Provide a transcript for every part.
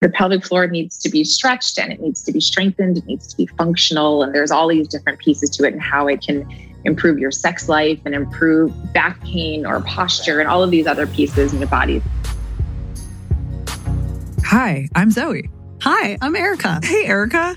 your pelvic floor needs to be stretched and it needs to be strengthened, it needs to be functional. And there's all these different pieces to it and how it can improve your sex life and improve back pain or posture and all of these other pieces in your body. Hi, I'm Zoe. Hi, I'm Erica. Hey, Erica.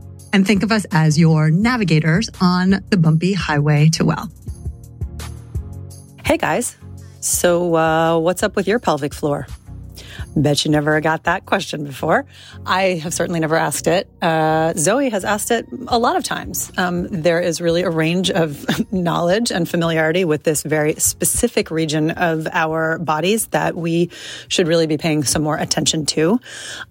and think of us as your navigators on the bumpy highway to well. Hey guys. So, uh, what's up with your pelvic floor? Bet you never got that question before. I have certainly never asked it. Uh, Zoe has asked it a lot of times. Um, there is really a range of knowledge and familiarity with this very specific region of our bodies that we should really be paying some more attention to.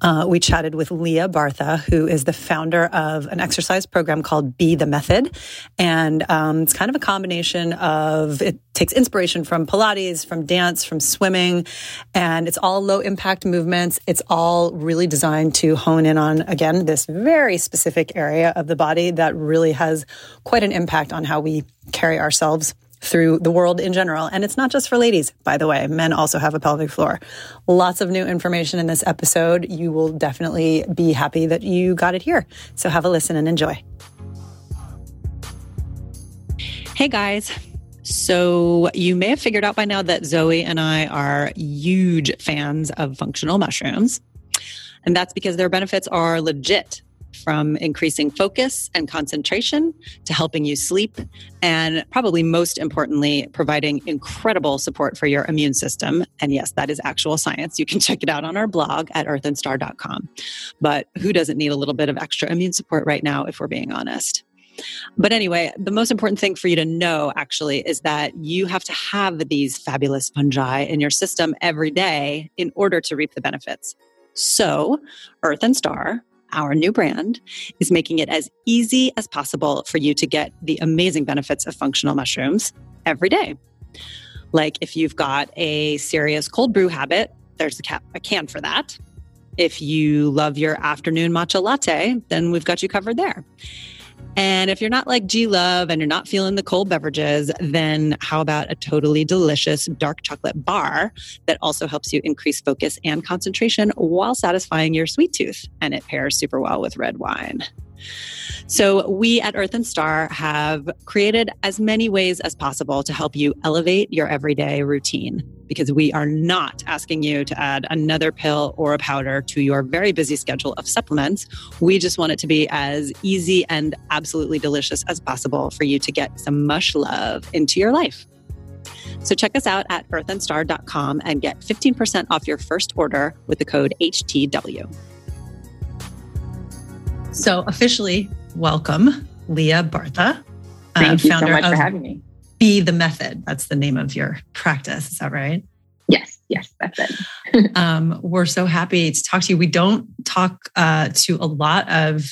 Uh, we chatted with Lia Bartha, who is the founder of an exercise program called B The Method. And um, it's kind of a combination of it takes inspiration from Pilates, from dance, from swimming, and it's all low impact movements. It's all really designed to hone in on, again, this very specific area of the body that really has quite an impact on how we carry ourselves through the world in general. And it's not just for ladies, by the way. Men also have a pelvic floor. Lots of new information in this episode. You will definitely be happy that you got it here. So have a listen and enjoy. Hey guys. So, you may have figured out by now that Zoe and I are huge fans of functional mushrooms. And that's because their benefits are legit from increasing focus and concentration to helping you sleep, and probably most importantly, providing incredible support for your immune system. And yes, that is actual science. You can check it out on our blog at earthandstar.com. But who doesn't need a little bit of extra immune support right now, if we're being honest? But anyway, the most important thing for you to know actually is that you have to have these fabulous fungi in your system every day in order to reap the benefits. So, Earth and Star, our new brand, is making it as easy as possible for you to get the amazing benefits of functional mushrooms every day. Like if you've got a serious cold brew habit, there's a, cap, a can for that. If you love your afternoon matcha latte, then we've got you covered there. And if you're not like G Love and you're not feeling the cold beverages, then how about a totally delicious dark chocolate bar that also helps you increase focus and concentration while satisfying your sweet tooth? And it pairs super well with red wine. So, we at Earth and Star have created as many ways as possible to help you elevate your everyday routine because we are not asking you to add another pill or a powder to your very busy schedule of supplements. We just want it to be as easy and absolutely delicious as possible for you to get some mush love into your life. So check us out at earthandstar.com and get 15% off your first order with the code HTW. So officially, welcome Lia Bartha. Uh, you so much for having me. B The Method. That's the name of your practice. Is that right? Yes, yes, that's it. um, we're so happy to talk to you. We don't talk uh, to a lot of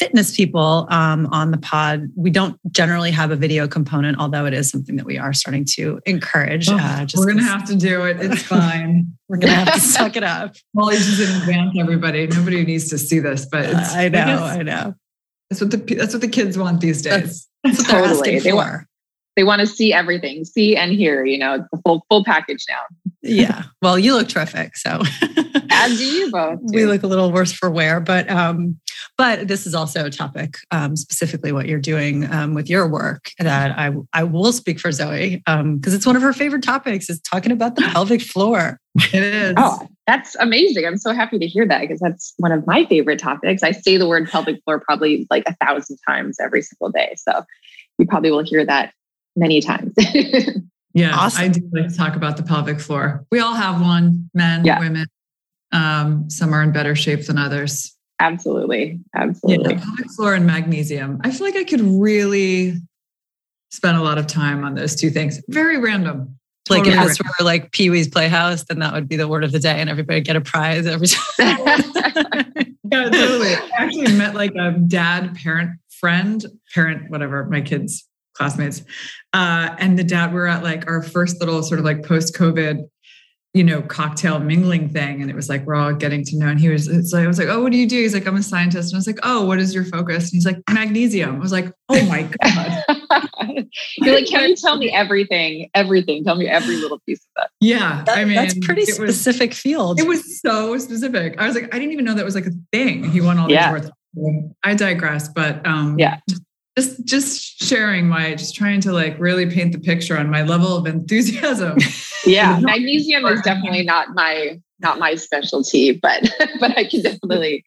fitness people um, on the pod. We don't generally have a video component, although it is something that we are starting to encourage. Oh, uh, we're going to have to do it. It's fine. we're going to have to suck it up. Molly's just in advance, everybody. Nobody needs to see this, but uh, I know, I, I, know. That's what the that's what the kids want these days. That's, that's what totally. they want. They want to see everything, see and hear. You know, the full full package now. Yeah. Well, you look terrific. So, as do you both. Do. We look a little worse for wear, but um, but this is also a topic, um, specifically what you're doing um, with your work that I, I will speak for Zoe because um, it's one of her favorite topics is talking about the pelvic floor. It is. Oh, that's amazing. I'm so happy to hear that because that's one of my favorite topics. I say the word pelvic floor probably like a thousand times every single day. So you probably will hear that many times. yeah, awesome. I do like to talk about the pelvic floor. We all have one, men, yeah. women. Um, some are in better shape than others. Absolutely. Absolutely. Yeah, pelvic floor and magnesium. I feel like I could really spend a lot of time on those two things. Very random. Like if this were like Pee Wee's Playhouse, then that would be the word of the day, and everybody get a prize every time. yeah, totally. I actually met like a dad parent friend, parent, whatever, my kids' classmates. Uh, and the dad, we were at like our first little sort of like post COVID you know, cocktail mingling thing. And it was like, we're all getting to know. And he was, it's like, I was like, oh, what do you do? He's like, I'm a scientist. And I was like, oh, what is your focus? And he's like, magnesium. I was like, oh my God. You're like, can you tell me everything? Everything. Tell me every little piece of that. Yeah. That, I mean, that's pretty specific was, field. It was so specific. I was like, I didn't even know that was like a thing. He won all yeah. these awards. I digress, but um, yeah, just just sharing my just trying to like really paint the picture on my level of enthusiasm. Yeah. Magnesium is definitely not my not my specialty but but i can definitely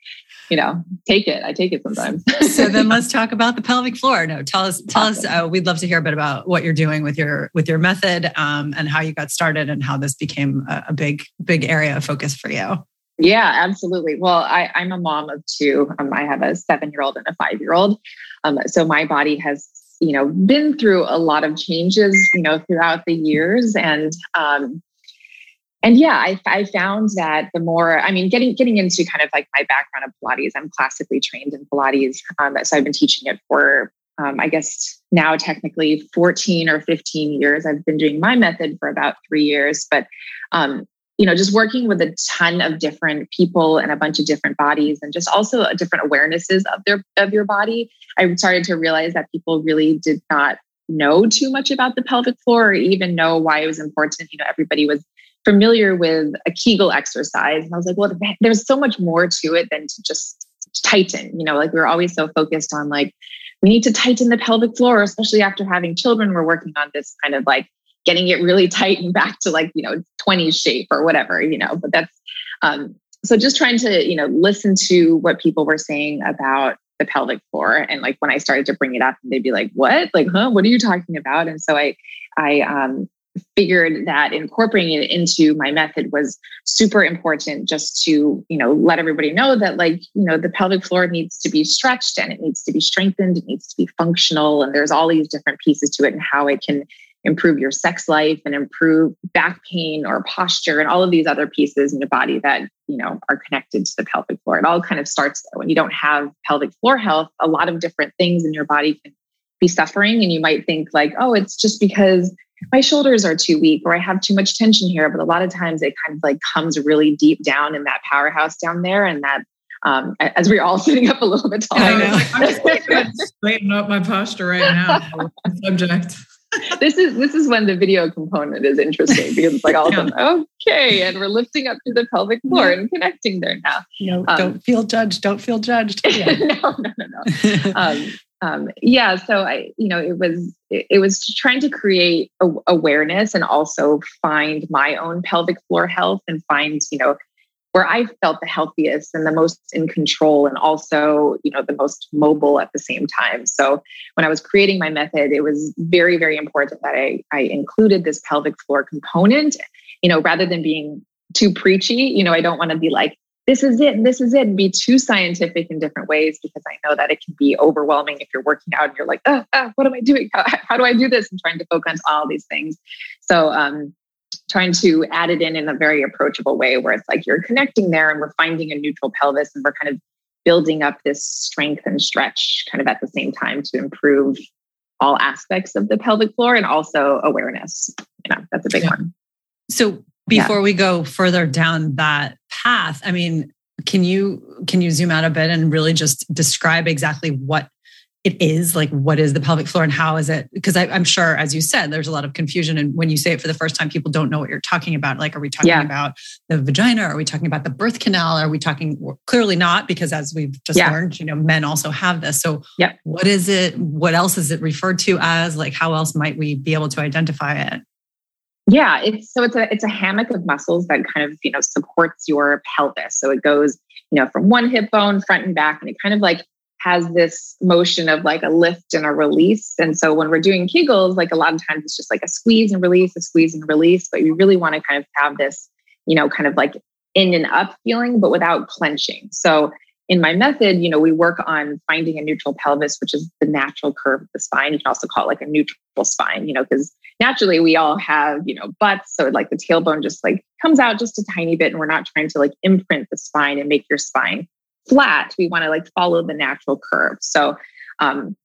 you know take it. I take it sometimes. So then let's talk about the pelvic floor. No tell us tell awesome. us uh, we'd love to hear a bit about what you're doing with your with your method um, and how you got started and how this became a, a big big area of focus for you yeah, absolutely. Well, I, am a mom of two. Um, I have a seven year old and a five year old. Um, so my body has, you know, been through a lot of changes, you know, throughout the years. And, um, and yeah, I, I found that the more, I mean, getting getting into kind of like my background of Pilates, I'm classically trained in Pilates. Um, so I've been teaching it for, um, I guess now technically 14 or 15 years. I've been doing my method for about three years, but um, you know, just working with a ton of different people and a bunch of different bodies and just also uh, different awarenesses of their of your body, I started to realize that people really did not know too much about the pelvic floor or even know why it was important. You know, everybody was familiar with a Kegel exercise. And I was like, well, there's so much more to it than to just tighten. You know, like we we're always so focused on like, we need to tighten the pelvic floor, especially after having children. We're working on this kind of like getting it really tight and back to like, you know, 20s shape or whatever, you know, but that's, um, so just trying to, you know, listen to what people were saying about the pelvic floor. And like when I started to bring it up, they'd be like, what? Like, huh? What are you talking about? And so I, I, um, figured that incorporating it into my method was super important just to you know let everybody know that like you know the pelvic floor needs to be stretched and it needs to be strengthened it needs to be functional and there's all these different pieces to it and how it can improve your sex life and improve back pain or posture and all of these other pieces in your body that you know are connected to the pelvic floor it all kind of starts there when you don't have pelvic floor health a lot of different things in your body can be suffering and you might think like oh it's just because my shoulders are too weak or i have too much tension here but a lot of times it kind of like comes really deep down in that powerhouse down there and that um, as we're all sitting up a little bit taller. I know. I'm just straighten up my posture right now. subject this is this is when the video component is interesting because it's like all of a sudden, okay, and we're lifting up to the pelvic floor and connecting there now. No, um, don't feel judged. Don't feel judged. Yeah. no, no, no, no. um, um, yeah. So I, you know, it was it, it was trying to create a, awareness and also find my own pelvic floor health and find, you know, where I felt the healthiest and the most in control and also, you know, the most mobile at the same time. So when I was creating my method, it was very, very important that I, I included this pelvic floor component, you know, rather than being too preachy, you know, I don't want to be like, this is it this is it and be too scientific in different ways because I know that it can be overwhelming if you're working out and you're like, oh, oh what am I doing? How, how do I do this? And trying to focus on all these things. So, um, trying to add it in in a very approachable way where it's like you're connecting there and we're finding a neutral pelvis and we're kind of building up this strength and stretch kind of at the same time to improve all aspects of the pelvic floor and also awareness. You know, that's a big yeah. one. So before yeah. we go further down that path, I mean, can you can you zoom out a bit and really just describe exactly what it is like what is the pelvic floor and how is it? Because i'm sure as you said there's a lot of confusion. And when you say it for the first time people don't know what you're talking about. Like are we talking yeah. about the vagina? Are we talking about the birth canal? Are we talking clearly not because as we've just yeah. learned you know men also have this. So yeah. what is it? What else is it referred to as? Like how else might we be able to identify it? Yeah it's so it's a it's a hammock of muscles that kind of you know supports your pelvis. So it goes you know from one hip bone front and back and it kind of like has this motion of like a lift and a release. And so when we're doing Kegels, like a lot of times it's just like a squeeze and release, a squeeze and release, but you really want to kind of have this, you know, kind of like in and up feeling, but without clenching. So in my method, you know, we work on finding a neutral pelvis, which is the natural curve of the spine. You can also call it like a neutral spine, you know, because naturally we all have, you know, butts. So like the tailbone just like comes out just a tiny bit and we're not trying to like imprint the spine and make your spine flat. We want to like follow the natural curve. So, um,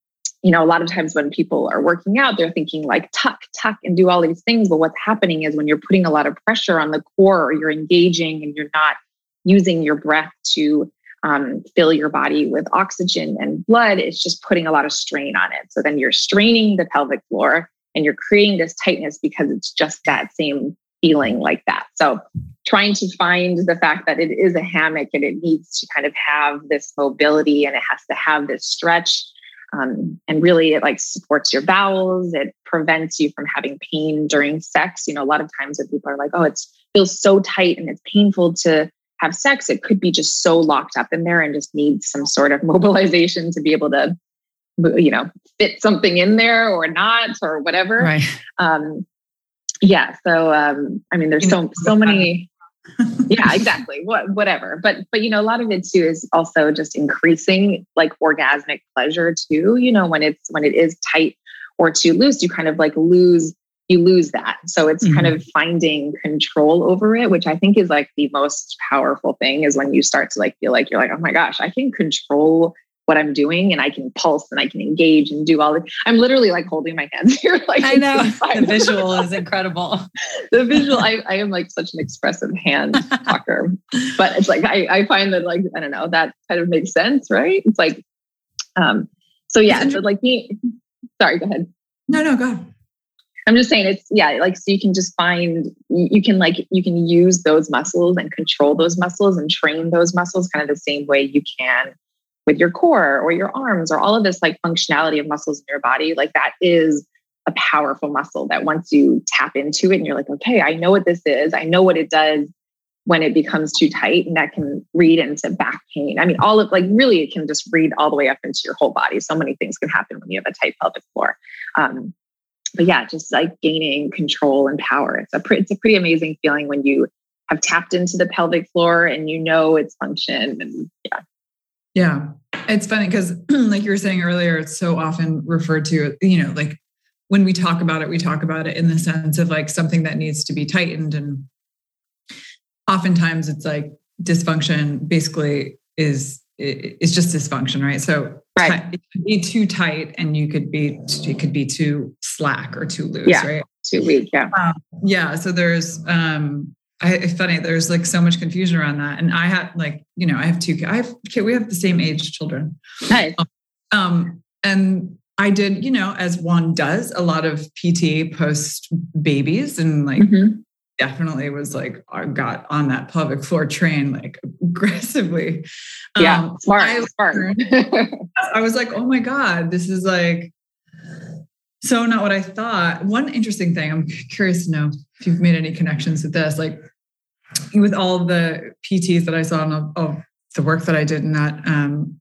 you know, a lot of times when people are working out, they're thinking like tuck, tuck, and do all these things. But what's happening is when you're putting a lot of pressure on the core or you're engaging and you're not using your breath to um, fill your body with oxygen and blood, it's just putting a lot of strain on it. So then you're straining the pelvic floor and you're creating this tightness because it's just that same feeling like that. So trying to find the fact that it is a hammock and it needs to kind of have this mobility and it has to have this stretch. Um, and really it like supports your bowels it prevents you from having pain during sex you know a lot of times when people are like oh it feels so tight and it's painful to have sex it could be just so locked up in there and just needs some sort of mobilization to be able to you know fit something in there or not or whatever right um yeah so um i mean there's so so many yeah exactly what whatever but but you know a lot of it too is also just increasing like orgasmic pleasure too you know when it's when it is tight or too loose you kind of like lose you lose that so it's mm-hmm. kind of finding control over it which i think is like the most powerful thing is when you start to like feel like you're like oh my gosh i can control what I'm doing and I can pulse and I can engage and do all the I'm literally like holding my hands here. Like I know the visual is incredible. the visual, I, I am like such an expressive hand talker. But it's like I, I find that like, I don't know, that kind of makes sense, right? It's like um so yeah, so like me sorry, go ahead. No, no, go. I'm just saying it's yeah, like so you can just find you can like you can use those muscles and control those muscles and train those muscles kind of the same way you can with your core or your arms or all of this like functionality of muscles in your body, like that is a powerful muscle that once you tap into it and you're like, okay, I know what this is. I know what it does when it becomes too tight and that can read into back pain. I mean, all of like really, it can just read all the way up into your whole body. So many things can happen when you have a tight pelvic floor. Um, but yeah, just like gaining control and power. It's a pre- it's a pretty amazing feeling when you have tapped into the pelvic floor and you know its function and yeah. Yeah. It's funny because, like you were saying earlier, it's so often referred to, you know, like when we talk about it, we talk about it in the sense of like something that needs to be tightened. And oftentimes it's like dysfunction basically is is just dysfunction, right? So right. it could be too tight and you could be it could be too slack or too loose, yeah. right? Too weak, yeah. Um, yeah. So there's um I, it's funny. There's like so much confusion around that, and I had like you know I have two. kids. I have we have the same age children. Nice. Um, and I did you know as one does a lot of PT post babies, and like mm-hmm. definitely was like I got on that pelvic floor train like aggressively. Yeah, um, smart. I, smart. I was like, oh my god, this is like so not what I thought. One interesting thing I'm curious to know if you've made any connections with this, like with all the PTs that I saw and of the work that I did in that um,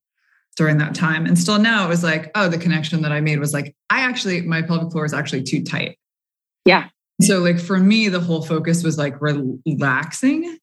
during that time, and still now it was like, oh, the connection that I made was like, I actually my pelvic floor is actually too tight. Yeah. So like for me, the whole focus was like relaxing,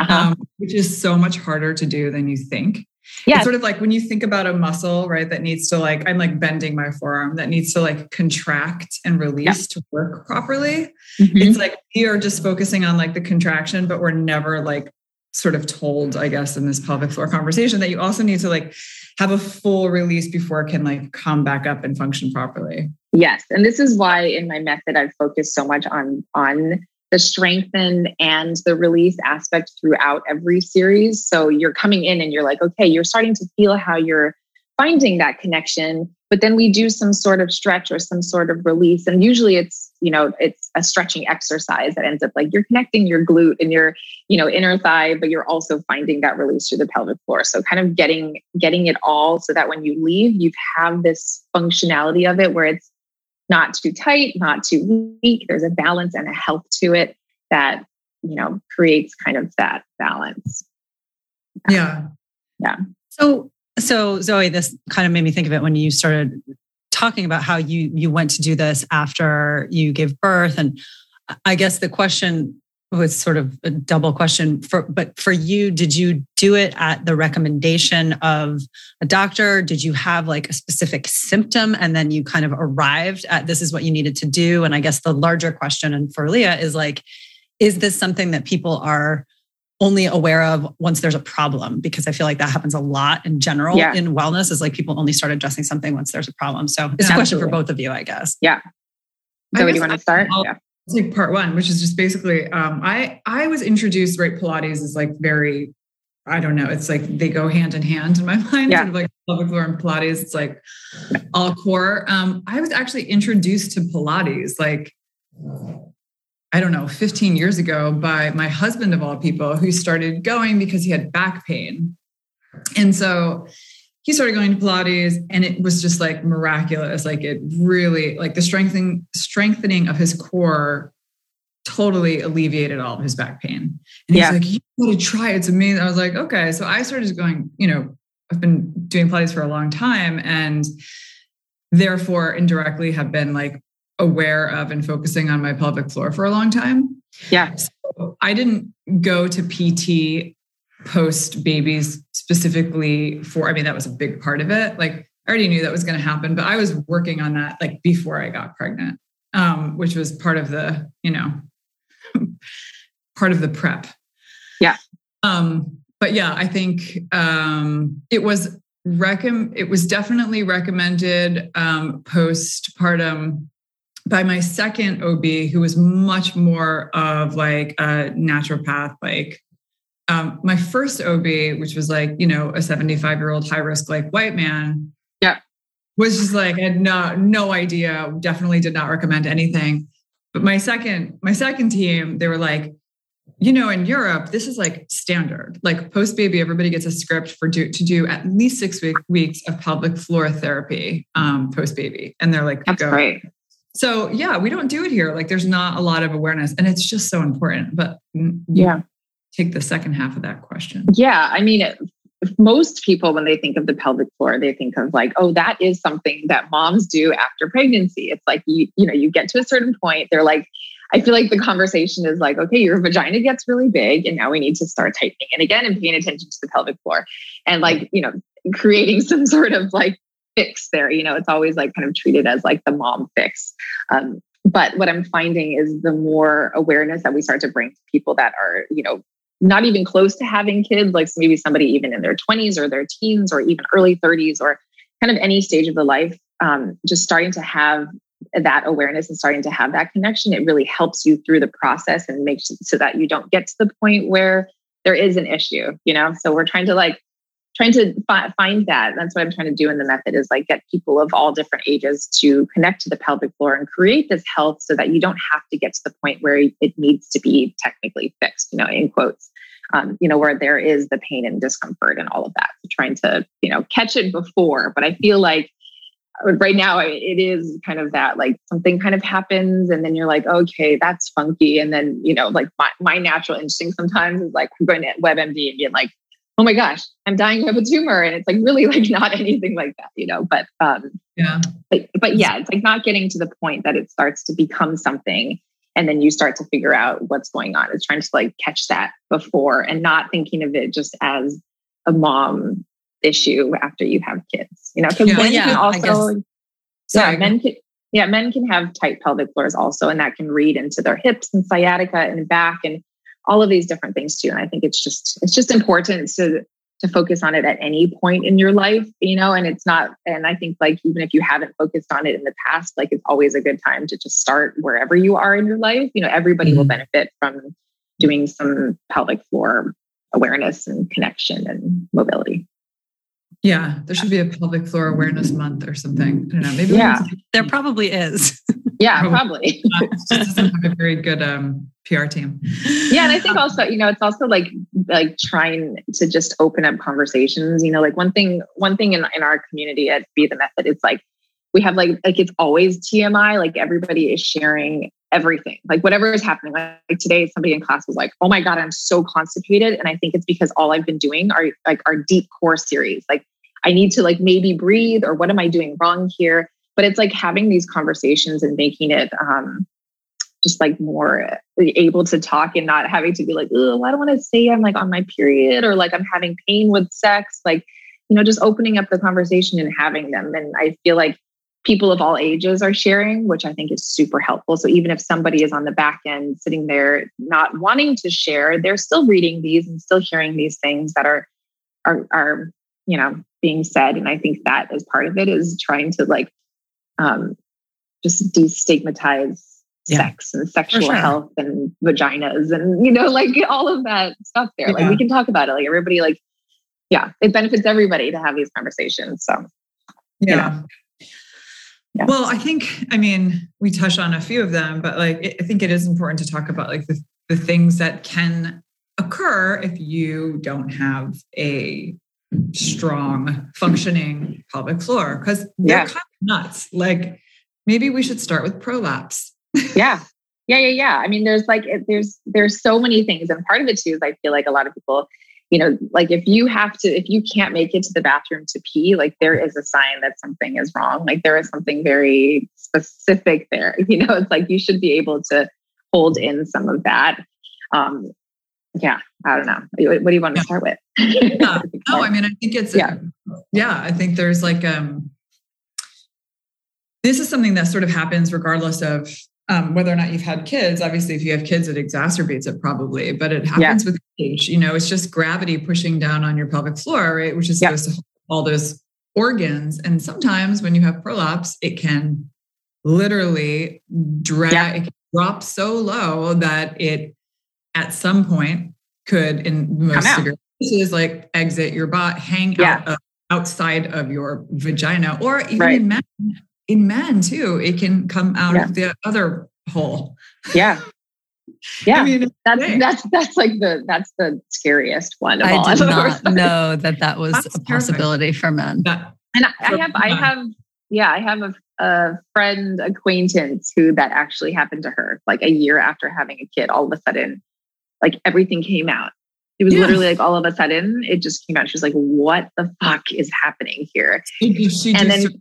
uh-huh. um, which is so much harder to do than you think. Yeah. It's sort of like when you think about a muscle, right, that needs to like, I'm like bending my forearm that needs to like contract and release yeah. to work properly. Mm-hmm. It's like we are just focusing on like the contraction, but we're never like sort of told, I guess, in this pelvic floor conversation that you also need to like have a full release before it can like come back up and function properly. Yes. And this is why in my method I've focused so much on on the strengthen and the release aspect throughout every series. So you're coming in and you're like, okay, you're starting to feel how you're finding that connection. But then we do some sort of stretch or some sort of release. And usually it's, you know, it's a stretching exercise that ends up like you're connecting your glute and your, you know, inner thigh, but you're also finding that release through the pelvic floor. So kind of getting getting it all so that when you leave, you have this functionality of it where it's not too tight, not too weak. There's a balance and a health to it that, you know, creates kind of that balance. Yeah. Yeah. So, so Zoe, this kind of made me think of it when you started talking about how you you went to do this after you gave birth and I guess the question was sort of a double question for but for you did you do it at the recommendation of a doctor did you have like a specific symptom and then you kind of arrived at this is what you needed to do and i guess the larger question and for Lia is like is this something that people are only aware of once there's a problem because I feel like that happens a lot in general Yeah. in wellness is like people only start addressing something once there's a problem. So it's a question for both of you, I guess. Yeah. So, do you want to start? I'll- Yeah. I'll take part one, which is just basically um, I I was introduced right Pilates is like very I don't know it's like they go hand in hand in my mind Yeah. sort of like pelvic floor and Pilates it's like all core. Um, I was actually introduced to Pilates like I don't know 15 years ago by my husband of all people who started going because he had back pain, and so he started going to Pilates and it was just like miraculous. Like it really, like the strengthening, strengthening of his core totally alleviated all of his back pain. And Yeah. he's like, you gotta try. It's amazing. I was like, okay. So I started going, you know, I've been doing Pilates for a long time and therefore indirectly have been like aware of and focusing on my pelvic floor for a long time. Yeah. So I didn't go to PT post babies specifically for, I mean, that was a big part of it. Like I already knew that was going to happen, but I was working on that like before I got pregnant, um, which was part of the, you know, part of the prep. Yeah. Um, but yeah, I think um, it was recomm- it was definitely recommended um, postpartum by my second OB, who was much more of like a naturopath. Like um, my first OB, which was like you know a seventy-five year old high risk like white man, Yeah. was just like I had no no idea. Definitely did not recommend anything. But my second my second team, they were like, you know, in Europe, this is like standard. Like post baby, everybody gets a script for do, to do at least six week, weeks of pelvic floor therapy um, post baby, and they're like, That's go. great. So yeah, we don't do it here. Like there's not a lot of awareness, and it's just so important. But Yeah. Take the second half of that question. Yeah. I mean, it, most people, when they think of the pelvic floor, they think of like, oh, that is something that moms do after pregnancy. It's like, you, you know, you get to a certain point, they're like, I feel like the conversation is like, okay, your vagina gets really big, and now we need to start tightening it again and paying attention to the pelvic floor and like, you know, creating some sort of like fix there. You know, it's always like kind of treated as like the mom fix. Um, but what I'm finding is the more awareness that we start to bring to people that are, you know, not even close to having kids, like maybe somebody even in their 20s or their teens or even early 30s or kind of any stage of the life, um, just starting to have that awareness and starting to have that connection, it really helps you through the process and makes so that you don't get to the point where there is an issue, you know? So we're trying to like, trying to fi- find that. That's what I'm trying to do in the method is like get people of all different ages to connect to the pelvic floor and create this health so that you don't have to get to the point where it needs to be technically fixed, you know, in quotes. Um, you know, where there is the pain and discomfort and all of that. So trying to, you know, catch it before. But I feel like right now it is kind of that like something kind of happens and then you're like okay that's funky and then you know like my, my natural instinct sometimes is like going to webmd and being like oh my gosh i'm dying of a tumor and it's like really like not anything like that you know but um Yeah. but, but yeah it's like not getting to the point that it starts to become something and then you start to figure out what's going on it's trying to like catch that before and not thinking of it just as a mom issue after you have kids you know because Yeah. men Yeah, can also Sorry. yeah men can yeah men can have tight pelvic floors also and that can read into their hips and sciatica and back and all of these different things too. And i think it's just it's just important to to focus on it at any point in your life you know and it's not and i think like even if you haven't focused on it in the past like it's always a good time to just start wherever you are in your life. You know everybody will Mhm. benefit from doing some pelvic floor awareness and connection and mobility Yeah. There should be a pelvic floor awareness month or something. I don't know. Maybe Yeah. to- There probably is. yeah Probably. probably just doesn't have a very good um, PR team. yeah and i think also you know it's also like like trying to just open up conversations you know like one thing one thing in, in our community at B The Method it's like we have like like it's always tmi like everybody is sharing everything like whatever is happening like, like today somebody in class was like oh my god i'm so constipated and i think it's because all i've been doing are like our deep core series like i need to like maybe breathe or what am i doing wrong here but it's like having these conversations and making it um just like more able to talk and not having to be like, oh, I don't want to say I'm like on my period or like I'm having pain with sex. Like, you know, just opening up the conversation and having them. And I feel like people of all ages are sharing, which I think is super helpful. So even if somebody is on the back end sitting there not wanting to share, they're still reading these and still hearing these things that are are are you know being said. And I think that is part of it is trying to like um, just destigmatize yeah. sex and sexual sure. health and vaginas and you know like all of that stuff there. Yeah. Like we can talk about it. Like everybody like yeah, it benefits everybody to have these conversations. So yeah. You know. Yeah. Well, I think, I mean, we touched on a few of them, but like, I think it is important to talk about like the, the things that can occur if you don't have a strong functioning pelvic floor because they're yeah. kind of nuts. Like, maybe we should start with prolapse. yeah. Yeah. Yeah. Yeah. I mean, there's like, there's, there's so many things. And part of it too is I feel like a lot of people you know, like if you have to, if you can't make it to the bathroom to pee, like there is a sign that something is wrong. Like there is something very specific there. You know, it's like you should be able to hold in some of that. Um, yeah, I don't know. What do you want to start with? yeah. No, I mean, I think it's yeah, yeah. I think there's like um, this is something that sort of happens regardless of um, whether or not you've had kids. Obviously, if you have kids, it exacerbates it probably, but it happens yeah. with age. You know, it's just gravity pushing down on your pelvic floor, right? Which is yeah. supposed to hold all those organs. And sometimes when you have prolapse, it can literally drag, yeah. it can drop so low that it at some point could, in most severe cases, like exit your butt, hang out of, uh, outside of your vagina, or even right. in men in men too, it can come out yeah. of the other hole. Yeah. Yeah, I mean, that's that's that's like the that's the scariest one. I all. did not know that that was that's a possibility perfect. for men. and I, I have, I have, yeah, I have a, a friend acquaintance who that actually happened to her. Like a year after having a kid, all of a sudden, like everything came out. It was yeah. literally like all of a sudden, it just came out. She was like, "What the fuck is happening here?" She and then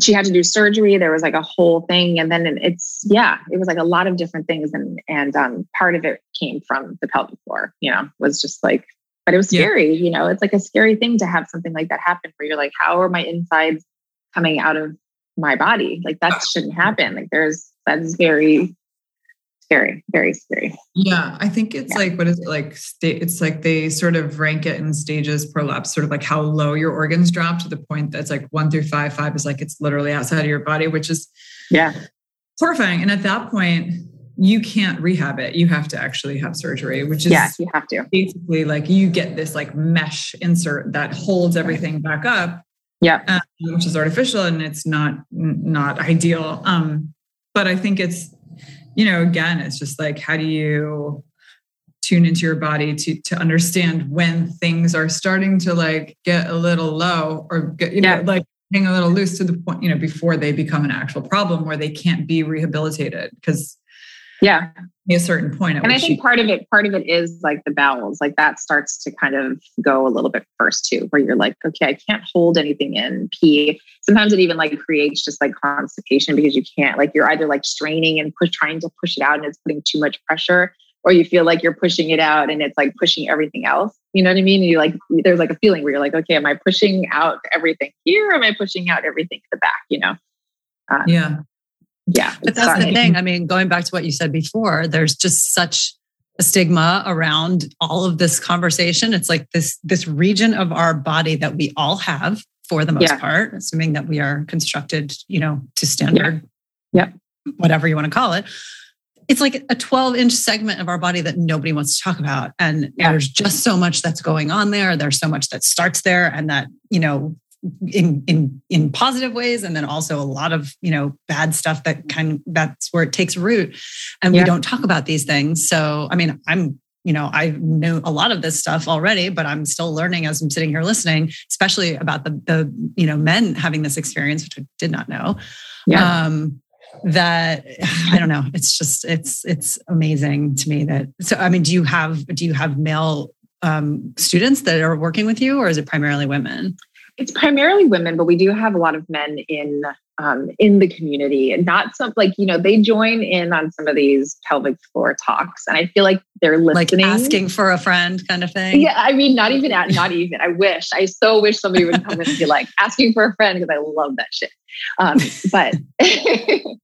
she had to do surgery. There was like a whole thing. And then it's, yeah, it was like a lot of different things. And, and um, part of it came from the pelvic floor, you know, was just like, but it was scary, yeah. you know, it's like a scary thing to have something like that happen where you're like, how are my insides coming out of my body? Like that shouldn't happen. Like there's, that's very scary, very scary. Yeah, I think it's yeah. like what is it like? Sta- it's like they sort of rank it in stages prolapse, sort of like how low your organs drop to the point that's like one through five. Five is like it's literally outside of your body, which is yeah horrifying. And at that point, you can't rehab it. You have to actually have surgery, which is yeah, you have to basically like you get this like mesh insert that holds everything back up. Yeah, um, which is artificial and it's not not ideal. Um, but I think it's you know, again, it's just like, how do you tune into your body to to understand when things are starting to like get a little low or get, you yeah. know, like hang a little loose to the point, you know, before they become an actual problem where they can't be rehabilitated because yeah a certain point and i think you- part of it part of it is like the bowels like that starts to kind of go a little bit first too where you're like okay i can't hold anything in pee sometimes it even like creates just like constipation because you can't like you're either like straining and push trying to push it out and it's putting too much pressure or you feel like you're pushing it out and it's like pushing everything else you know what i mean and you like there's like a feeling where you're like okay am i pushing out everything here or am i pushing out everything to the back you know um, yeah yeah. But that's the thing. I mean, going back to what you said before, there's just such a stigma around all of this conversation. It's like this this region of our body that we all have for the most yeah. part, assuming that we are constructed, you know, to standard. Yeah. yeah. Whatever you want to call it. It's like a 12 inch segment of our body that nobody wants to talk about. And yeah. there's just so much that's going on there. There's so much that starts there and that, you know, in in in positive ways and then also a lot of you know bad stuff that kind that's where it takes root and yeah. we don't talk about these things so i mean i'm you know i know a lot of this stuff already but i'm still learning as i'm sitting here listening especially about the the you know men having this experience which i did not know. Yeah. um that i don't know. It's just it's it's amazing to me that so i mean do you have do you have male um, students that are working with you or is it primarily women? It's primarily women, but we do have a lot of men in um, in the community and not some like you know they join in on some of these pelvic floor talks and i feel like they're listening. like asking for a friend kind of thing? Yeah i mean not even at not even. I wish i so wish somebody would come and be like asking for a friend because i love that shit. Um, but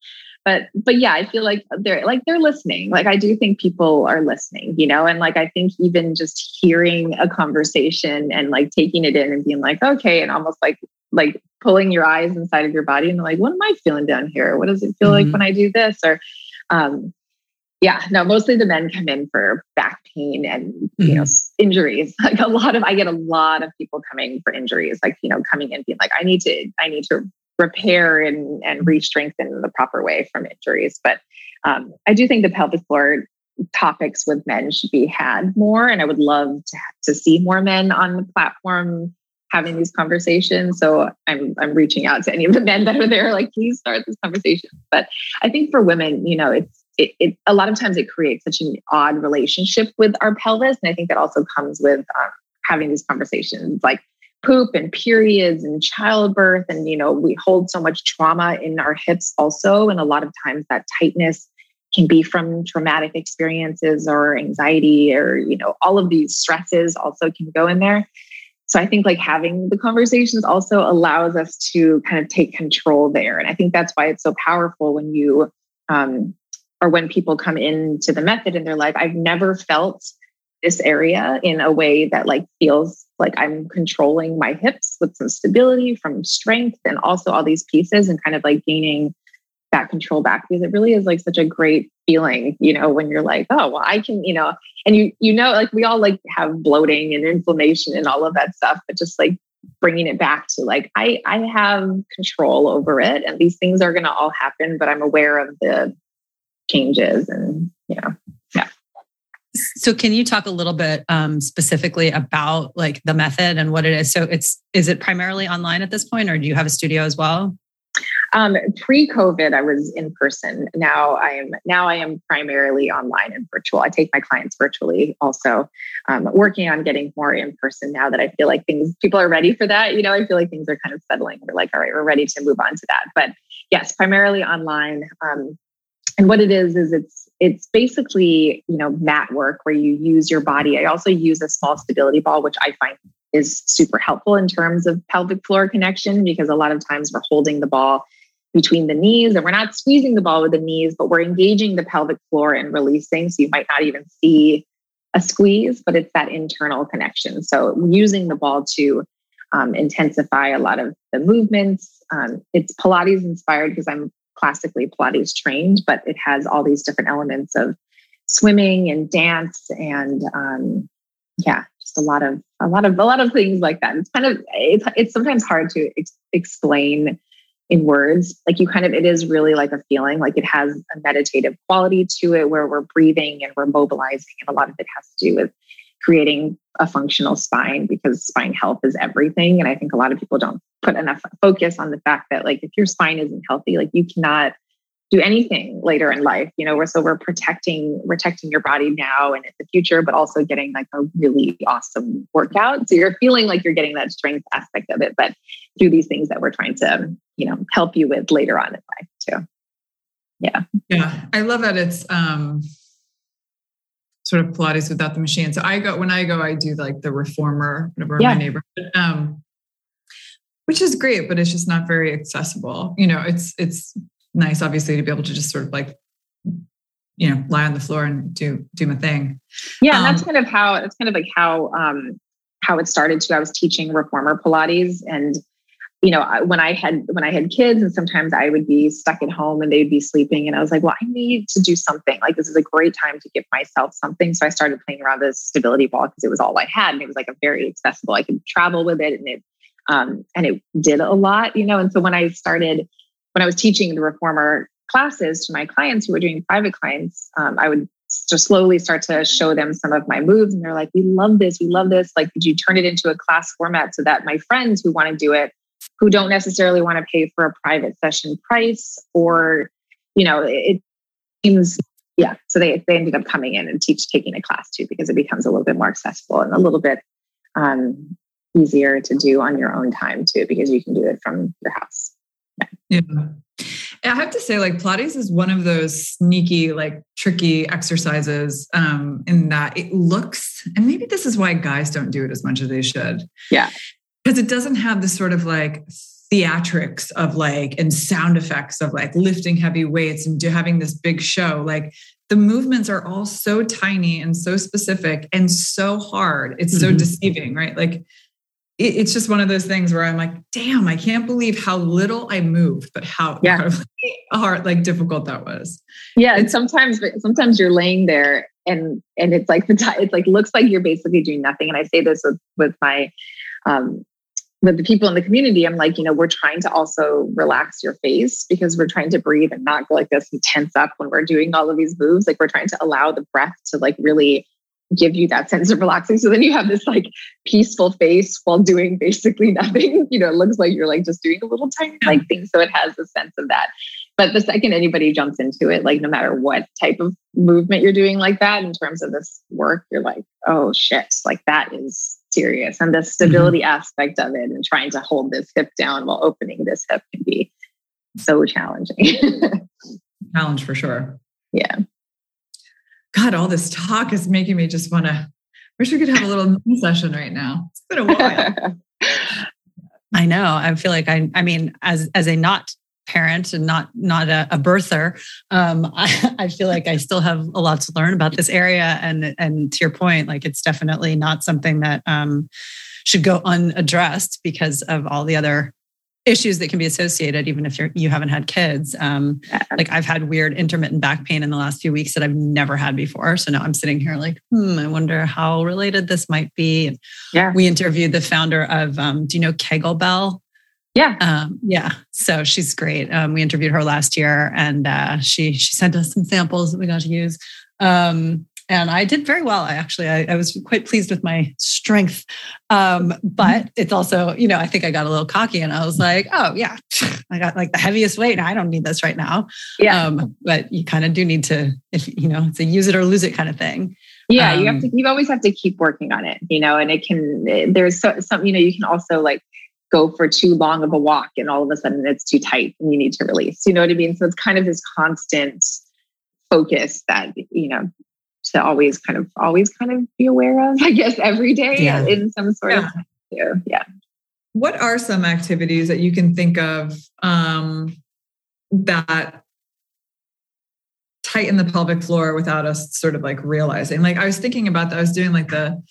but but yeah i feel like they're like they're listening. Like i do think people are listening you know and like i think even just hearing a conversation and like taking it in and being like okay and almost like like pulling your eyes inside of your body and like, what am I feeling down here? What does it feel mm-hmm. like when I do this? Or, um, yeah, no, mostly the men come in for back pain and, mm-hmm. you know, mm-hmm. injuries. Like a lot of, I get a lot of people coming for injuries, like, you know, coming in being like, I need to, I need to repair and, and re-strengthen the proper way from injuries. But um, I do think the pelvic floor topics with men should be had more. And I would love to, to see more men on the platform having these conversations. So I'm I'm reaching out to any of the men that are there, like please start this conversation. But I think for women, you know, it's it, it a lot of times it creates such an odd relationship with our pelvis, and I think that also comes with um, having these conversations, like poop and periods and childbirth, and you know, we hold so much trauma in our hips also, and a lot of times that tightness can be from traumatic experiences or anxiety or you know all of these stresses also can go in there so I think like having the conversations also allows us to kind of take control there. And I think that's why it's so powerful when you, um, or when people come into the method in their life. I've never felt this area in a way that like feels like I'm controlling my hips with some stability from strength and also all these pieces and kind of like gaining that control back because it really is like such a great feeling, you know, when you're like, oh, well, I can, you know, and you, you know, like we all like have bloating and inflammation and all of that stuff, but just like bringing it back to like, I, I have control over it and these things are going to all happen, but I'm aware of the changes and, you know, yeah. So can you talk a little bit um, specifically about like the method and what it is? So it's, is it primarily online at this point or do you have a studio as well? Um, pre-COVID, I was in person. Now I am now I am primarily online and virtual. I take my clients virtually. Also, um, working on getting more in person now that I feel like things people are ready for that. You know, I feel like things are kind of settling. We're like, all right, we're ready to move on to that. But yes, primarily online. Um, and what it is is it's it's basically you know mat work where you use your body. I also use a small stability ball, which I find is super helpful in terms of pelvic floor connection because a lot of times we're holding the ball between the knees and we're not squeezing the ball with the knees, but we're engaging the pelvic floor and releasing. So you might not even see a squeeze, but it's that internal connection. So using the ball to um, intensify a lot of the movements. Um, it's Pilates inspired because I'm classically Pilates trained, but it has all these different elements of swimming and dance and um, yeah, just a lot of a lot of a lot of things like that. It's kind of it's it's sometimes hard to ex- explain in words. Like you kind of it is really like a feeling. Like it has a meditative quality to it where we're breathing and we're mobilizing, and a lot of it has to do with creating a functional spine because spine health is everything. And I think a lot of people don't put enough focus on the fact that like if your spine isn't healthy, like you cannot do anything later in life you know we're so we're protecting protecting your body now and in the future but also getting like a really awesome workout. So you're feeling like you're getting that strength aspect of it but through these things that we're trying to you know help you with later on in life too. Yeah. Yeah. I love that it's um sort of pilates without the machine. So i go when i go i do like the reformer whatever yeah. in my neighborhood um which is great but it's just not very accessible. You know it's it's nice, obviously, to be able to just sort of like, you know, lie on the floor and do do my thing. Yeah, um, that's kind of how that's kind of like how um how it started too. I was teaching reformer Pilates and you know when i had when i had kids and sometimes i would be stuck at home and they'd be sleeping and i was like well i need to do something like this is a great time to give myself something so i started playing around this stability ball because it was all i had and it was like a very accessible i could travel with it and it um, and it did a lot you know and so when i started when I was teaching the reformer classes to my clients who were doing private clients, um, I would just slowly start to show them some of my moves. And they're like, we love this. We love this. Like, could you turn it into a class format so that my friends who want to do it, who don't necessarily want to pay for a private session price or, you know, it seems, yeah. So they, they ended up coming in and teach taking a class too, because it becomes a little bit more accessible and a little bit um, easier to do on your own time too, because you can do it from your house. Yeah. I have to say, like Pilates is one of those sneaky, like tricky exercises um, in that it looks, and maybe this is why guys don't do it as much as they should. Yeah. Because it doesn't have this sort of like theatrics of like and sound effects of like lifting heavy weights and do, having this big show. Like the movements are all so tiny and so specific and so hard. It's so mm-hmm. deceiving, right? Like it, it's just one of those things where I'm like, damn, I can't believe how little I moved, but how yeah. hard, like difficult that was. Yeah, and sometimes, sometimes you're laying there and and it's like the it's like looks like you're basically doing nothing. And I say this with with my um, with the people in the community, I'm like, you know, we're trying to also relax your face because we're trying to breathe and not go like this and tense up when we're doing all of these moves. Like we're trying to allow the breath to like really give you that sense of relaxing. So then you have this like peaceful face while doing basically nothing. You know, it looks like you're like just doing a little tiny like thing. So it has a sense of that. But the second anybody jumps into it, like no matter what type of movement you're doing like that in terms of this work, you're like, oh shit, like that is serious. And the stability mm-hmm. aspect of it and trying to hold this hip down while opening this hip can be so challenging. Challenge for sure. Yeah. God, all this talk is making me just want to wish we could have a little session right now. It's been a while. I know. I feel like I I mean, as as a not parent and not not a, a birther, um, I, I, feel like I still have a lot to learn about this area. And and to your point, like it's definitely not something that um, should go unaddressed because of all the other issues that can be associated even if you're you haven't had kids um like i've had weird intermittent back pain in the last few weeks that i've never had before. So now i'm sitting here like hmm i wonder how related this might be. And yeah. we interviewed the founder of um do you know Kegelbell yeah. Um yeah. So she's great. Um we interviewed her last year and uh she she sent us some samples that we got to use. Um and I did very well. I actually, I, I was quite pleased with my strength. Um, but mm-hmm. it's also, you know, I think I got a little cocky and I was like, oh yeah, I got like the heaviest weight. I don't need this right now. Yeah. Um, but you kind of do need to, if you know, it's a use it or lose it kind of thing. Yeah, um, you have to. You always have to keep working on it, you know. And it can. There's so, some, you know, you can also like go for too long of a walk, and all of a sudden it's too tight, and you need to release. You know what I mean? So it's kind of this constant focus that you know to always kind of always kind of be aware of, I guess, every day yeah. in some sort yeah. of yeah. What are some activities that you can think of um, that tighten the pelvic floor without us sort of like realizing? Like I was thinking about that. I was doing like the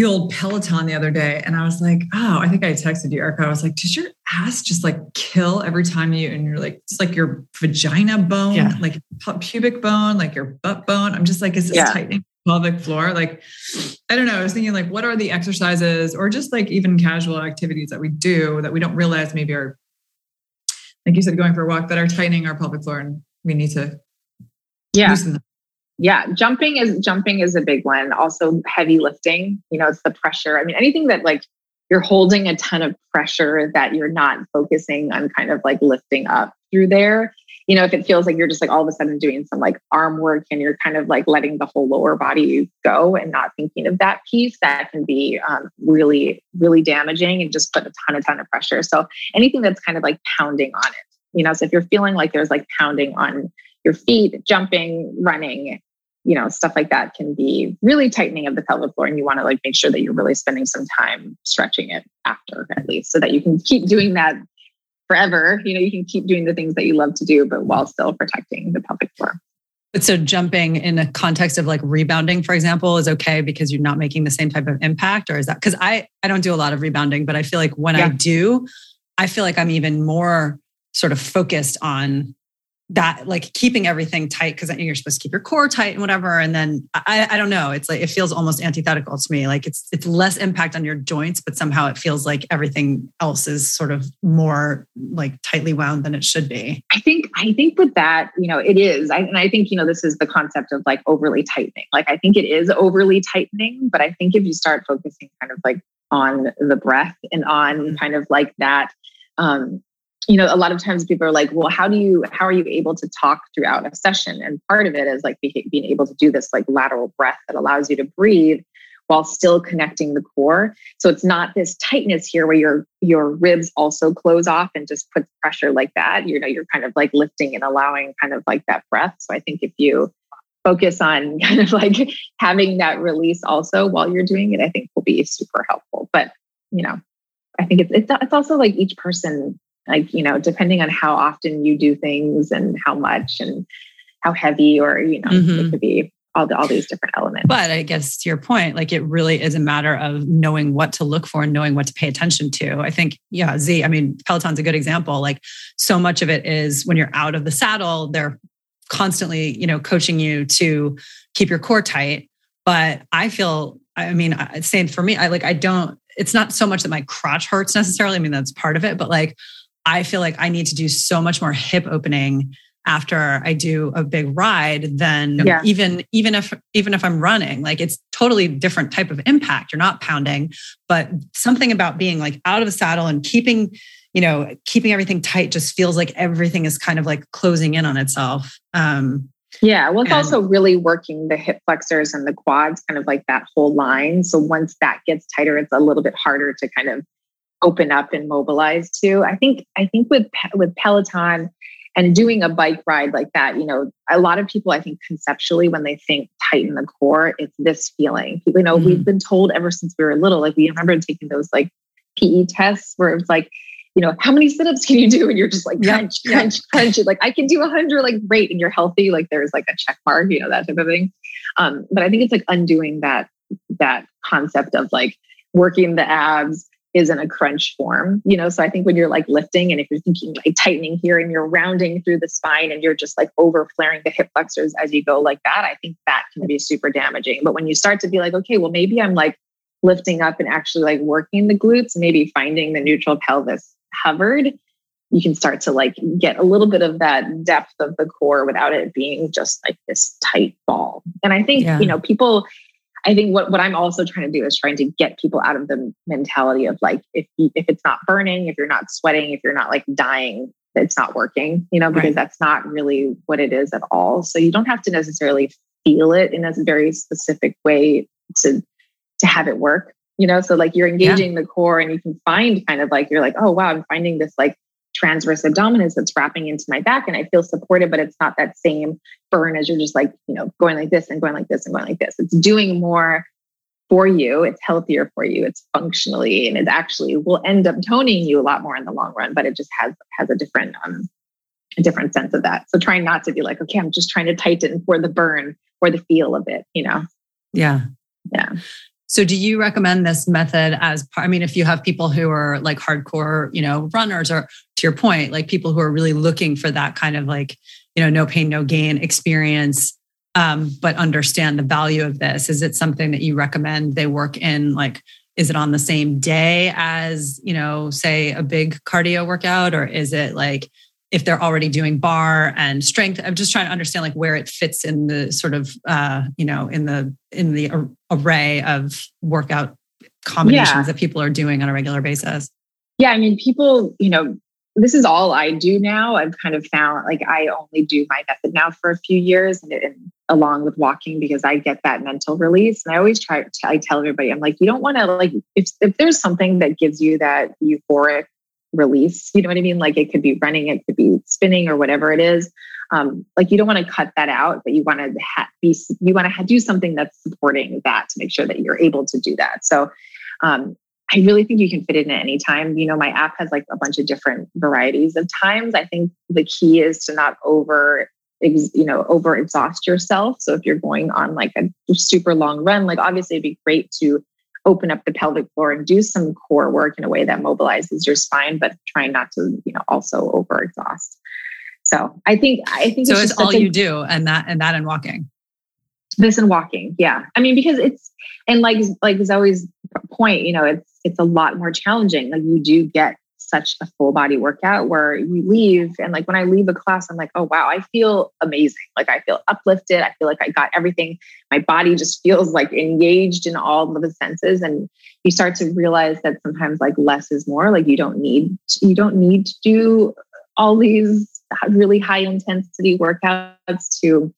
the old Peloton the other day, and I was like, oh, I think I texted you, Erica. I was like, does your ass just like kill every time you and you're like, it's like your vagina bone, yeah. like pubic bone, like your butt bone. I'm just like, is this yeah. tightening pelvic floor? Like, I don't know. I was thinking like, what are the exercises or just like even casual activities that we do that we don't realize maybe are, like you said, going for a walk that are tightening our pelvic floor, and we need to yeah yeah jumping is jumping is a big one. Also heavy lifting you know it's the pressure. I mean anything that like you're holding a ton of pressure that you're not focusing on kind of like lifting up through there you know if it feels like you're just like all of a sudden doing some like arm work and you're kind of like letting the whole lower body go and not thinking of that piece that can be um, really really damaging and just put a ton a ton of pressure. So anything that's kind of like pounding on it you know so if you're feeling like there's like pounding on your feet jumping running you know stuff like that can be really tightening of the pelvic floor and you want to like make sure that you're really spending some time stretching it after at least so that you can keep doing that forever you know you can keep doing the things that you love to do but while still protecting the pelvic floor but so jumping in a context of like rebounding for example is okay because you're not making the same type of impact or is that because i i don't do a lot of rebounding but i feel like when yeah. i do i feel like i'm even more sort of focused on that like keeping everything tight because you're supposed to keep your core tight and whatever and then I, I don't know it's like it feels almost antithetical to me like it's it's less impact on your joints but somehow it feels like everything else is sort of more like tightly wound than it should be. I think i think with that you know it is I, and i think you know this is the concept of like overly tightening like i think it is overly tightening but i think if you start focusing kind of like on the breath and on kind of like that um, you know, a lot of times people are like, well, how do you, how are you able to talk throughout a session? And part of it is like being able to do this like lateral breath that allows you to breathe while still connecting the core. So it's not this tightness here where your your ribs also close off and just puts pressure like that. You know, you're kind of like lifting and allowing kind of like that breath. So I think if you focus on kind of like having that release also while you're doing it, I think will be super helpful. But you know, I think it's it's, it's also like each person, like you know, depending on how often you do things and how much and how heavy or you know, mm-hmm. it could be all the, all these different elements. But I guess to your point, like it really is a matter of knowing what to look for and knowing what to pay attention to. I think, yeah, Z, I mean, Peloton's a good example. Like so much of it is when you're out of the saddle, they're constantly, you know, coaching you to keep your core tight. But I feel, I mean, same for me. I like, I don't, it's not so much that my crotch hurts necessarily. I mean, that's part of it, but like, I feel like I need to do so much more hip opening after I do a big ride than yeah. even even if even if I'm running. Like it's totally different type of impact. You're not pounding, but something about being like out of the saddle and keeping you know, keeping everything tight just feels like everything is kind of like closing in on itself. Um, yeah, well, it's and, also really working the hip flexors and the quads, kind of like that whole line. So once that gets tighter, it's a little bit harder to kind of open up and mobilize too. I think I think with with Peloton and doing a bike ride like that, you know, a lot of people I think conceptually when they think tighten the core, it's this feeling. You know, mm-hmm. we've been told ever since we were little, like we remember taking those like PE tests where it's like you know, how many sit-ups can you do? And you're just like crunch, yeah. crunch, crunch. Like, I can do a hundred, like great, and you're healthy. Like there's like a check mark, you know, that type of thing. Um, but I think it's like undoing that that concept of like working the abs is in a crunch form, you know. So I think when you're like lifting and if you're thinking like tightening here and you're rounding through the spine and you're just like over flaring the hip flexors as you go like that, I think that can be super damaging. But when you start to be like, okay, well, maybe I'm like lifting up and actually like working the glutes, maybe finding the neutral pelvis hovered, you can start to like get a little bit of that depth of the core without it being just like this tight ball. And I think, yeah. you know, people, I think what, what I'm also trying to do is trying to get people out of the mentality of like, if, if it's not burning, if you're not sweating, if you're not like dying, it's not working, you know, because right. that's not really what it is at all. So you don't have to necessarily feel it in a very specific way to, to have it work you know so like you're engaging yeah. the core and you can find kind of like you're like oh wow i'm finding this like transverse abdominis that's wrapping into my back and i feel supported but it's not that same burn as you're just like you know going like this and going like this and going like this. It's doing more for you. It's healthier for you. It's functionally and it actually will end up toning you a lot more in the long run but it just has has a different um a different sense of that. So trying not to be like okay i'm just trying to tighten for the burn or the feel of it you know? Yeah. Yeah so do you recommend this method as? I mean, if you have people who are like hardcore, you know, runners or to your point, like people who are really looking for that kind of like, you know, no pain, no gain experience, um, but understand the value of this. Is it something that you recommend they work in like is it on the same day as you know say a big cardio workout or is it like if they're already doing bar and strength i'm just trying to understand like where it fits in the sort of uh you know in the in the array of workout combinations yeah. that people are doing on a regular basis. Yeah i mean people you know this is all i do now. I've kind of found like i only do my method now for a few years and, and along with walking because i get that mental release. And i always try to i tell everybody i'm like you don't want to like if, if there's something that gives you that euphoric release. You know what I mean? Like it could be running, it could be spinning or whatever it is. Um, like you don't want to cut that out, but you want to ha- be, you want to ha- do something that's supporting that to make sure that you're able to do that. So, um, I really think you can fit it in at any time. You know, my app has like a bunch of different varieties of times. I think the key is to not over, you know, over exhaust yourself. So if you're going on like a super long run, like obviously it'd be great to open up the pelvic floor and do some core work in a way that mobilizes your spine, but trying not to, you know, also over exhaust. So I think I think so. It's, it's all you do, and that and that and walking. This and walking, yeah. I mean, because it's and like like Zoe's point, you know, it's it's a lot more challenging. Like you do get such a full body workout where you leave and like when I leave a class, I'm like, oh wow, I feel amazing. Like I feel uplifted. I feel like I got everything. My body just feels like engaged in all of the senses. And you start to realize that sometimes like less is more. Like you don't need you don't need to do all these really high intensity workouts to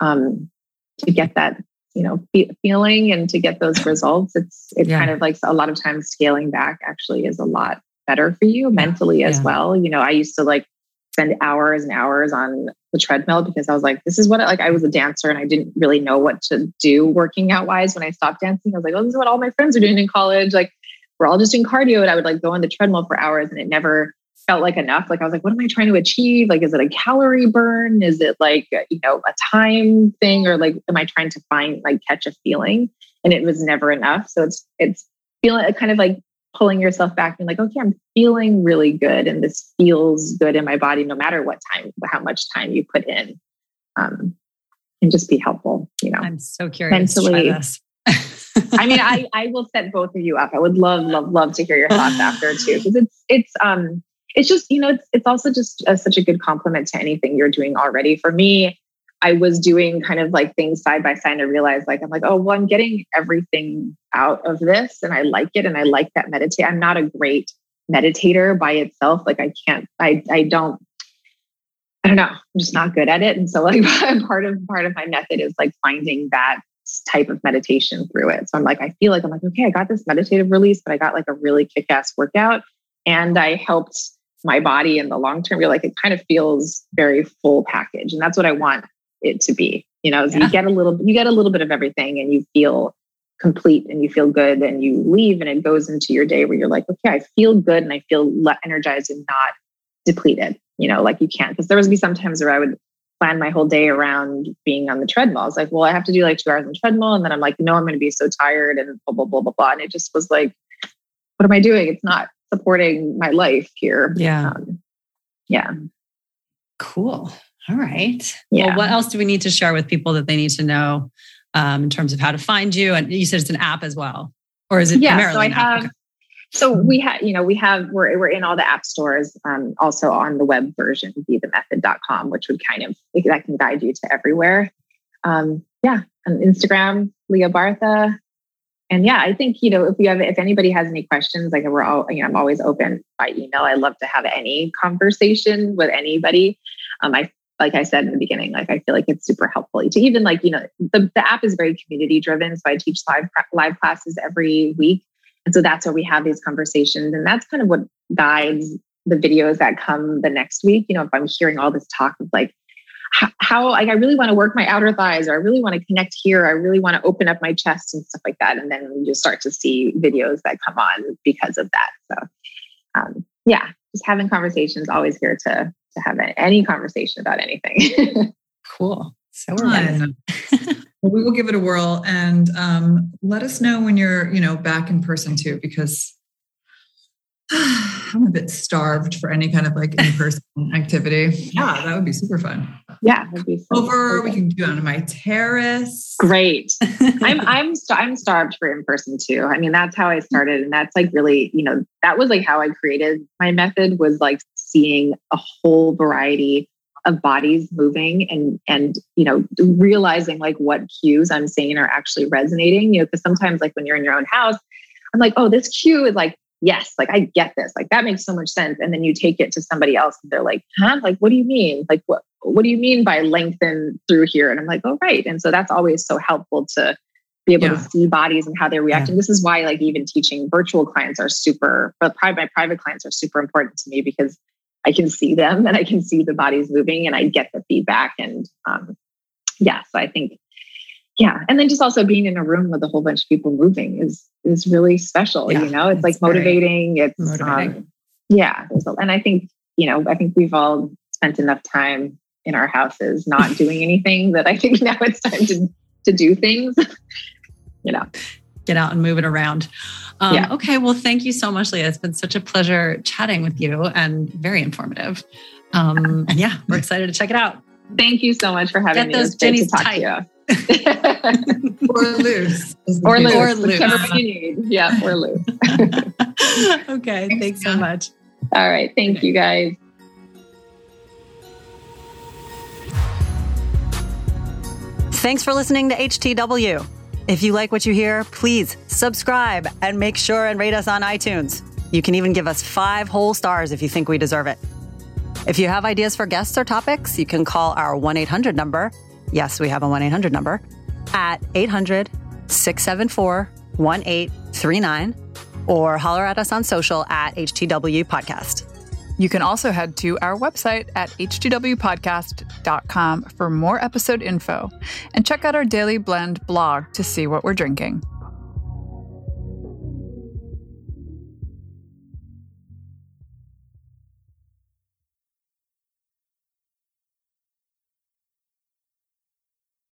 um to get that you know, fe- feeling and to get those results, it's it Yeah. kind of like a lot of times scaling back actually is a lot better for you mentally as Yeah. well. You know, I used to like spend hours and hours on the treadmill because I was like, this is what I, like I was a dancer and I didn't really know what to do working out wise when I stopped dancing. I was like, oh, this is what all my friends are doing in college. Like we're all just doing cardio. And I would like go on the treadmill for hours and it never felt like enough. Like I was like, what am I trying to achieve? Like, is it a calorie burn? Is it like, uh, you know, a time thing? Or like, am I trying to find like catch a feeling? And it was never enough. So it's, it's feeling kind of like pulling yourself back and like, okay, I'm feeling really good. And this feels good in my body, no matter what time, how much time you put in. Um, and just be helpful, you know. I'm so curious to Mentally. try this. I mean, I I will set both of you up. I would love love love to hear your thoughts after too, because it's it's um it's just you know it's it's also just a, such a good compliment to anything you're doing already. For me, I was doing kind of like things side by side. And I realized like I'm like oh well I'm getting everything out of this and I like it and I like that meditate. I'm not a great meditator by itself. Like I can't I I don't I don't know. I'm just not good at it. And so like part of part of my method is like finding that type of meditation through it. So I'm like, I feel like I'm like, okay, I got this meditative release, but I got like a really kick-ass workout. And I helped my body in the long term. You're like, it kind of feels very full package. And that's what I want it to be. You know, Yeah. you get a little, you get a little bit of everything and you feel complete and you feel good and you leave and it goes into your day where you're like, okay, I feel good and I feel energized and not depleted, you know, like you can't. Because there would be some times where I would plan my whole day around being on the treadmill. I was like, well, I have to do like two hours on the treadmill. And then I'm like, no, I'm going to be so tired and blah, blah, blah, blah, blah. And it just was like, what am I doing? It's not supporting my life here. Yeah. Um, yeah. Cool. All right. Yeah. Well, what else do we need to share with people that they need to know um, in terms of how to find you? And you said it's an app as well, or is it yeah. primarily So I an app? have, so we have, you know, we have, we're, we're in all the app stores, um, also on the web version, bthemethod.com, which would kind of, that can guide you to everywhere. Um, yeah. On Instagram, Lia Bartha. And yeah, I think, you know, if you have, if anybody has any questions, like we're all, you know, I'm always open by email. I love to have any conversation with anybody. Um, I, like I said in the beginning, like I feel like it's super helpful to even like, you know, the, the app is very community driven. So I teach live, live classes every week. And so that's where we have these conversations. And that's kind of what guides the videos that come the next week. You know, if I'm hearing all this talk of like, how, how like I really want to work my outer thighs, or I really want to connect here, I really want to open up my chest and stuff like that. And then you just start to see videos that come on because of that. So, um, yeah, just having conversations. Always here to to have any conversation about anything. Cool. So we're. Fun. well, we will give it a whirl and um, let us know when you're, you know, back in person too, because I'm a bit starved for any kind of like in-person activity. Yeah, that would be super fun. yeah, that'd be so Over, we can do it on my terrace. Great. I'm I'm st- I'm starved for in person too. I mean, that's how I started, and that's like really, you know, that was like how I created my method was like seeing a whole variety of bodies moving and and you know realizing like what cues I'm saying are actually resonating. You know, because sometimes like when you're in your own house, I'm like, oh, this cue is like. Yes, like I get this. Like that makes so much sense. And then you take it to somebody else and they're like, huh? Like, what do you mean? Like, what what do you mean by lengthen through here? And I'm like, oh, right. And so that's always so helpful to be able Yeah. to see bodies and how they're reacting. This is why, like, even teaching virtual clients are super, but private, my private clients are super important to me because I can see them and I can see the bodies moving and I get the feedback. And um, yeah, so I think, yeah. And then just also being in a room with a whole bunch of people moving is is really special. Yeah, you know, it's, it's like motivating. It's motivating. Um, yeah. And I think, you know, I think we've all spent enough time in our houses not doing anything that I think now it's time to to do things. you know. Get out and move it around. Um, Yeah. Okay. Well, thank you so much, Lia. It's been such a pleasure chatting with you and very informative. Um, and yeah, we're excited to check it out. Thank you so much for having Get me. those It was great to jennies tight. to. Or loose. or case. loose, Or loose. whichever you need. Yeah, or loose. okay. Thanks so much. All right. Thank you guys. Thanks for listening to HTW. If you like what you hear, please subscribe and make sure and rate us on iTunes. You can even give us five whole stars if you think we deserve it. If you have ideas for guests or topics, you can call our 1 800 number. Yes, we have a 1 800 number. at 800 674 1839 or holler at us on social at HTW Podcast. You can also head to our website at htwpodcast.com for more episode info and check out our Daily Blend blog to see what we're drinking.